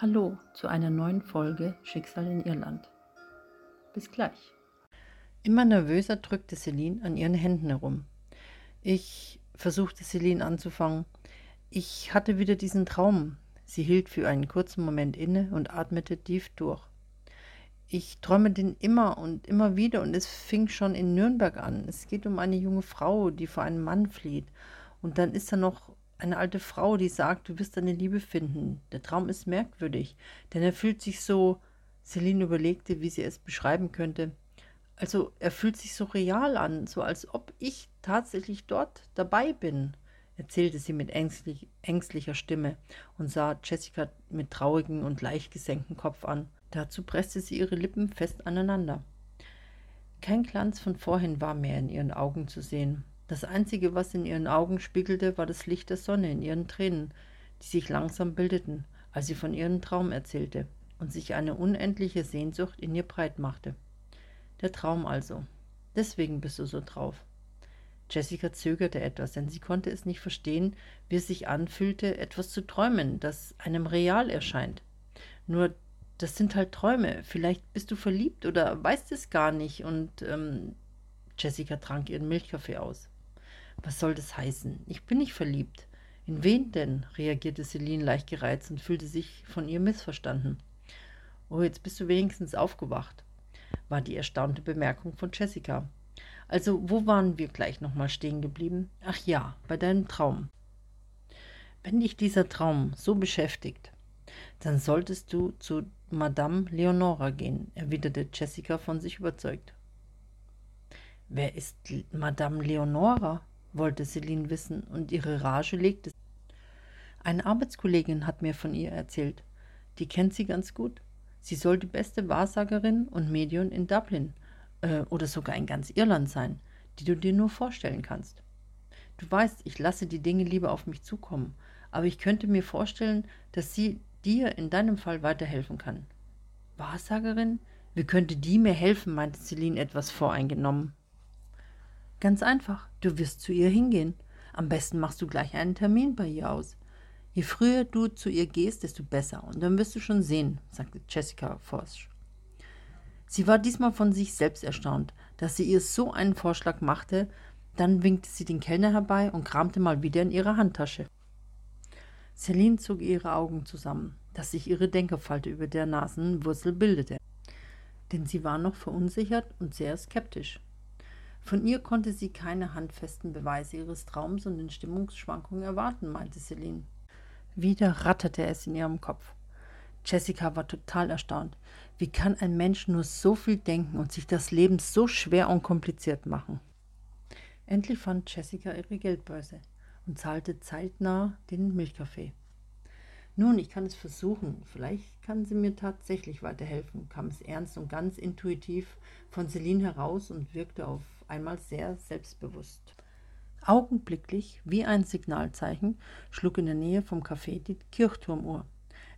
Hallo zu einer neuen Folge Schicksal in Irland. Bis gleich. Immer nervöser drückte Celine an ihren Händen herum. Ich versuchte Celine anzufangen. Ich hatte wieder diesen Traum. Sie hielt für einen kurzen Moment inne und atmete tief durch. Ich träume den immer und immer wieder und es fing schon in Nürnberg an. Es geht um eine junge Frau, die vor einem Mann flieht. Und dann ist da noch eine alte Frau, die sagt, du wirst deine Liebe finden. Der Traum ist merkwürdig, denn er fühlt sich so, Celine überlegte, wie sie es beschreiben könnte. Also er fühlt sich so real an, so als ob ich tatsächlich dort dabei bin, erzählte sie mit ängstlich, ängstlicher Stimme und sah Jessica mit traurigem und leicht gesenktem Kopf an. Dazu presste sie ihre Lippen fest aneinander. Kein Glanz von vorhin war mehr in ihren Augen zu sehen. Das Einzige, was in ihren Augen spiegelte, war das Licht der Sonne in ihren Tränen, die sich langsam bildeten, als sie von ihrem Traum erzählte und sich eine unendliche Sehnsucht in ihr breit machte. Der Traum also. Deswegen bist du so drauf. Jessica zögerte etwas, denn sie konnte es nicht verstehen, wie es sich anfühlte, etwas zu träumen, das einem real erscheint. Nur, das sind halt Träume. Vielleicht bist du verliebt oder weißt es gar nicht und ähm, Jessica trank ihren Milchkaffee aus. Was soll das heißen? Ich bin nicht verliebt. In wen denn? reagierte Celine leicht gereizt und fühlte sich von ihr missverstanden. Oh, jetzt bist du wenigstens aufgewacht, war die erstaunte Bemerkung von Jessica. Also, wo waren wir gleich nochmal stehen geblieben? Ach ja, bei deinem Traum. Wenn dich dieser Traum so beschäftigt, dann solltest du zu Madame Leonora gehen, erwiderte Jessica von sich überzeugt. Wer ist Madame Leonora? Wollte Celine wissen, und ihre Rage legte. Eine Arbeitskollegin hat mir von ihr erzählt. Die kennt sie ganz gut. Sie soll die beste Wahrsagerin und Medium in Dublin äh, oder sogar in ganz Irland sein, die du dir nur vorstellen kannst. Du weißt, ich lasse die Dinge lieber auf mich zukommen, aber ich könnte mir vorstellen, dass sie dir in deinem Fall weiterhelfen kann. Wahrsagerin? Wie könnte die mir helfen? meinte Celine etwas voreingenommen. Ganz einfach, du wirst zu ihr hingehen. Am besten machst du gleich einen Termin bei ihr aus. Je früher du zu ihr gehst, desto besser. Und dann wirst du schon sehen, sagte Jessica forsch. Sie war diesmal von sich selbst erstaunt, dass sie ihr so einen Vorschlag machte. Dann winkte sie den Kellner herbei und kramte mal wieder in ihrer Handtasche. Celine zog ihre Augen zusammen, dass sich ihre Denkerfalte über der Nasenwurzel bildete. Denn sie war noch verunsichert und sehr skeptisch. Von ihr konnte sie keine handfesten Beweise ihres Traums und den Stimmungsschwankungen erwarten, meinte Celine. Wieder ratterte es in ihrem Kopf. Jessica war total erstaunt. Wie kann ein Mensch nur so viel denken und sich das Leben so schwer und kompliziert machen? Endlich fand Jessica ihre Geldbörse und zahlte zeitnah den Milchkaffee. Nun, ich kann es versuchen. Vielleicht kann sie mir tatsächlich weiterhelfen, kam es ernst und ganz intuitiv von Celine heraus und wirkte auf einmal sehr selbstbewusst. Augenblicklich, wie ein Signalzeichen, schlug in der Nähe vom Café die Kirchturmuhr.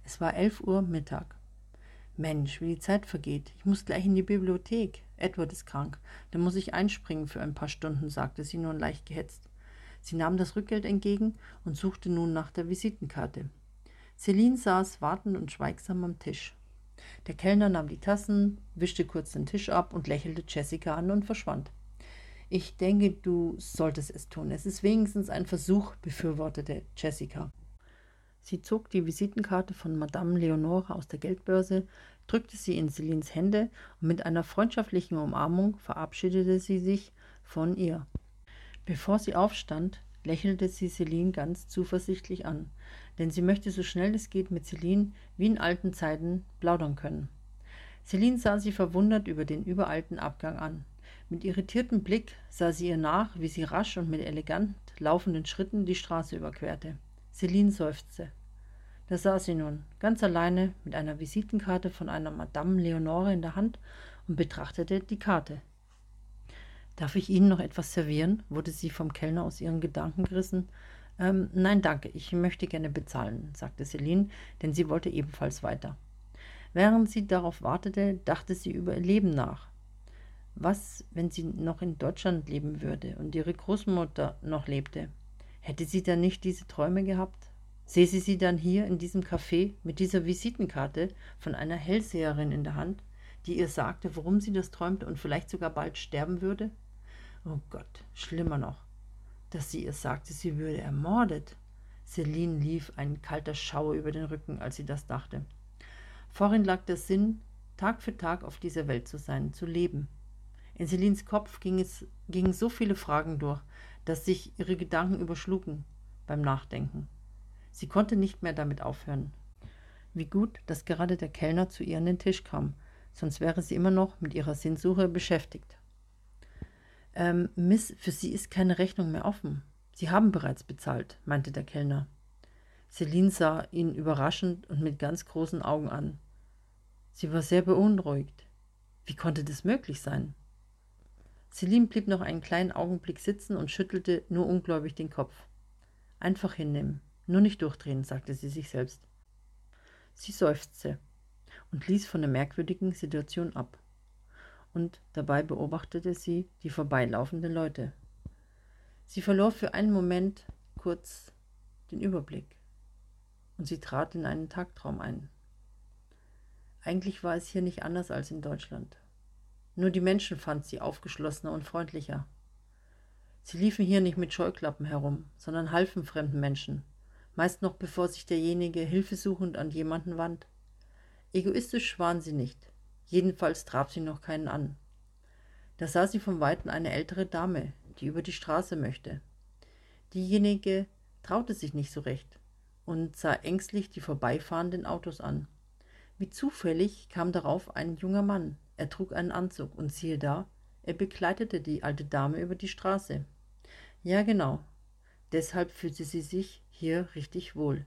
Es war elf Uhr Mittag. Mensch, wie die Zeit vergeht. Ich muss gleich in die Bibliothek. Edward ist krank. Da muss ich einspringen für ein paar Stunden, sagte sie nun leicht gehetzt. Sie nahm das Rückgeld entgegen und suchte nun nach der Visitenkarte. Celine saß wartend und schweigsam am Tisch. Der Kellner nahm die Tassen, wischte kurz den Tisch ab und lächelte Jessica an und verschwand. Ich denke, du solltest es tun. Es ist wenigstens ein Versuch, befürwortete Jessica. Sie zog die Visitenkarte von Madame Leonore aus der Geldbörse, drückte sie in Celines Hände und mit einer freundschaftlichen Umarmung verabschiedete sie sich von ihr. Bevor sie aufstand, lächelte sie Celine ganz zuversichtlich an, denn sie möchte so schnell es geht mit Celine wie in alten Zeiten plaudern können. Celine sah sie verwundert über den überalten Abgang an. Mit irritiertem Blick sah sie ihr nach, wie sie rasch und mit elegant laufenden Schritten die Straße überquerte. Celine seufzte. Da saß sie nun, ganz alleine, mit einer Visitenkarte von einer Madame Leonore in der Hand und betrachtete die Karte. Darf ich Ihnen noch etwas servieren? wurde sie vom Kellner aus ihren Gedanken gerissen. Ähm, nein, danke, ich möchte gerne bezahlen, sagte Celine, denn sie wollte ebenfalls weiter. Während sie darauf wartete, dachte sie über ihr Leben nach. Was, wenn sie noch in Deutschland leben würde und ihre Großmutter noch lebte? Hätte sie dann nicht diese Träume gehabt? sehe sie sie dann hier in diesem Café mit dieser Visitenkarte von einer Hellseherin in der Hand, die ihr sagte, warum sie das träumte und vielleicht sogar bald sterben würde? Oh Gott, schlimmer noch, dass sie ihr sagte, sie würde ermordet. Celine lief ein kalter Schauer über den Rücken, als sie das dachte. Vorhin lag der Sinn, Tag für Tag auf dieser Welt zu sein, zu leben. In Celines Kopf ging gingen so viele Fragen durch, dass sich ihre Gedanken überschlugen beim Nachdenken. Sie konnte nicht mehr damit aufhören. Wie gut, dass gerade der Kellner zu ihr an den Tisch kam, sonst wäre sie immer noch mit ihrer Sinnsuche beschäftigt. Ähm, Miss, für Sie ist keine Rechnung mehr offen. Sie haben bereits bezahlt, meinte der Kellner. Celine sah ihn überraschend und mit ganz großen Augen an. Sie war sehr beunruhigt. Wie konnte das möglich sein? Celine blieb noch einen kleinen Augenblick sitzen und schüttelte nur ungläubig den Kopf. Einfach hinnehmen. Nur nicht durchdrehen, sagte sie sich selbst. Sie seufzte und ließ von der merkwürdigen Situation ab. Und dabei beobachtete sie die vorbeilaufenden Leute. Sie verlor für einen Moment kurz den Überblick und sie trat in einen Tagtraum ein. Eigentlich war es hier nicht anders als in Deutschland. Nur die Menschen fand sie aufgeschlossener und freundlicher. Sie liefen hier nicht mit Scheuklappen herum, sondern halfen fremden Menschen, meist noch bevor sich derjenige hilfesuchend an jemanden wand. Egoistisch waren sie nicht, jedenfalls traf sie noch keinen an. Da sah sie vom Weiten eine ältere Dame, die über die Straße möchte. Diejenige traute sich nicht so recht und sah ängstlich die vorbeifahrenden Autos an. Wie zufällig kam darauf ein junger Mann. Er trug einen Anzug und siehe da, er begleitete die alte Dame über die Straße. Ja, genau. Deshalb fühlte sie sich hier richtig wohl.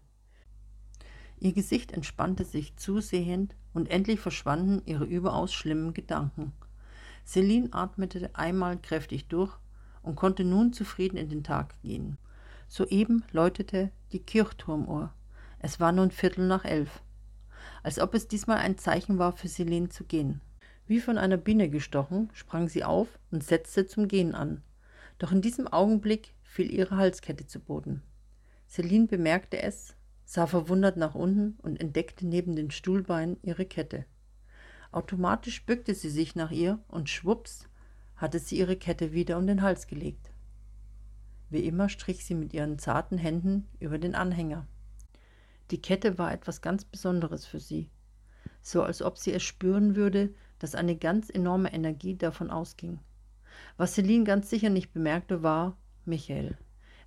Ihr Gesicht entspannte sich zusehend und endlich verschwanden ihre überaus schlimmen Gedanken. Celine atmete einmal kräftig durch und konnte nun zufrieden in den Tag gehen. Soeben läutete die Kirchturmuhr. Es war nun Viertel nach elf. Als ob es diesmal ein Zeichen war, für Celine zu gehen. Wie von einer Biene gestochen, sprang sie auf und setzte zum Gehen an. Doch in diesem Augenblick fiel ihre Halskette zu Boden. Celine bemerkte es, sah verwundert nach unten und entdeckte neben den Stuhlbeinen ihre Kette. Automatisch bückte sie sich nach ihr und schwupps hatte sie ihre Kette wieder um den Hals gelegt. Wie immer strich sie mit ihren zarten Händen über den Anhänger. Die Kette war etwas ganz Besonderes für sie, so als ob sie es spüren würde, dass eine ganz enorme Energie davon ausging. Was Celine ganz sicher nicht bemerkte, war Michael.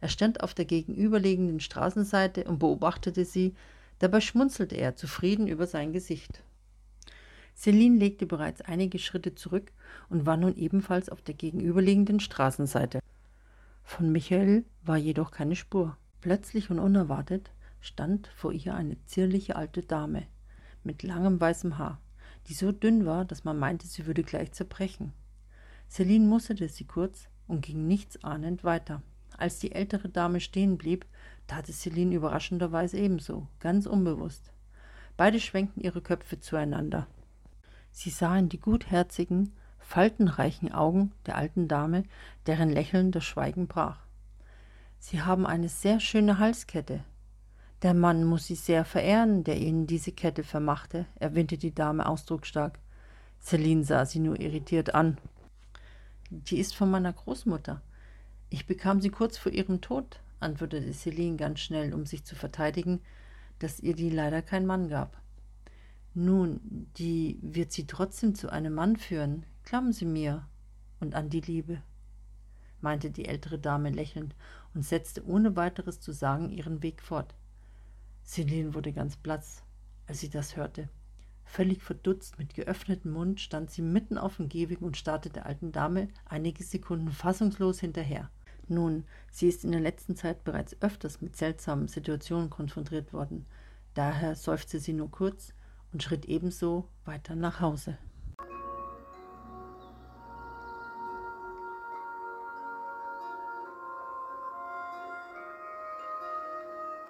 Er stand auf der gegenüberliegenden Straßenseite und beobachtete sie, dabei schmunzelte er zufrieden über sein Gesicht. Celine legte bereits einige Schritte zurück und war nun ebenfalls auf der gegenüberliegenden Straßenseite. Von Michael war jedoch keine Spur. Plötzlich und unerwartet stand vor ihr eine zierliche alte Dame mit langem weißem Haar, die so dünn war, dass man meinte, sie würde gleich zerbrechen. Celine musterte sie kurz und ging nichtsahnend weiter. Als die ältere Dame stehen blieb, tat es Celine überraschenderweise ebenso, ganz unbewusst. Beide schwenkten ihre Köpfe zueinander. Sie sah in die gutherzigen, faltenreichen Augen der alten Dame, deren Lächeln das Schweigen brach. Sie haben eine sehr schöne Halskette. Der Mann muss Sie sehr verehren, der Ihnen diese Kette vermachte, erwähnte die Dame ausdrucksstark. Celine sah sie nur irritiert an. Die ist von meiner Großmutter. Ich bekam sie kurz vor ihrem Tod, antwortete Celine ganz schnell, um sich zu verteidigen, dass ihr die leider kein Mann gab. Nun, die wird sie trotzdem zu einem Mann führen, glauben Sie mir, und an die Liebe, meinte die ältere Dame lächelnd und setzte ohne weiteres zu sagen ihren Weg fort. Celine wurde ganz blass, als sie das hörte. Völlig verdutzt, mit geöffnetem Mund, stand sie mitten auf dem Gehweg und starrte der alten Dame einige Sekunden fassungslos hinterher. Nun, sie ist in der letzten Zeit bereits öfters mit seltsamen Situationen konfrontiert worden. Daher seufzte sie nur kurz und schritt ebenso weiter nach Hause.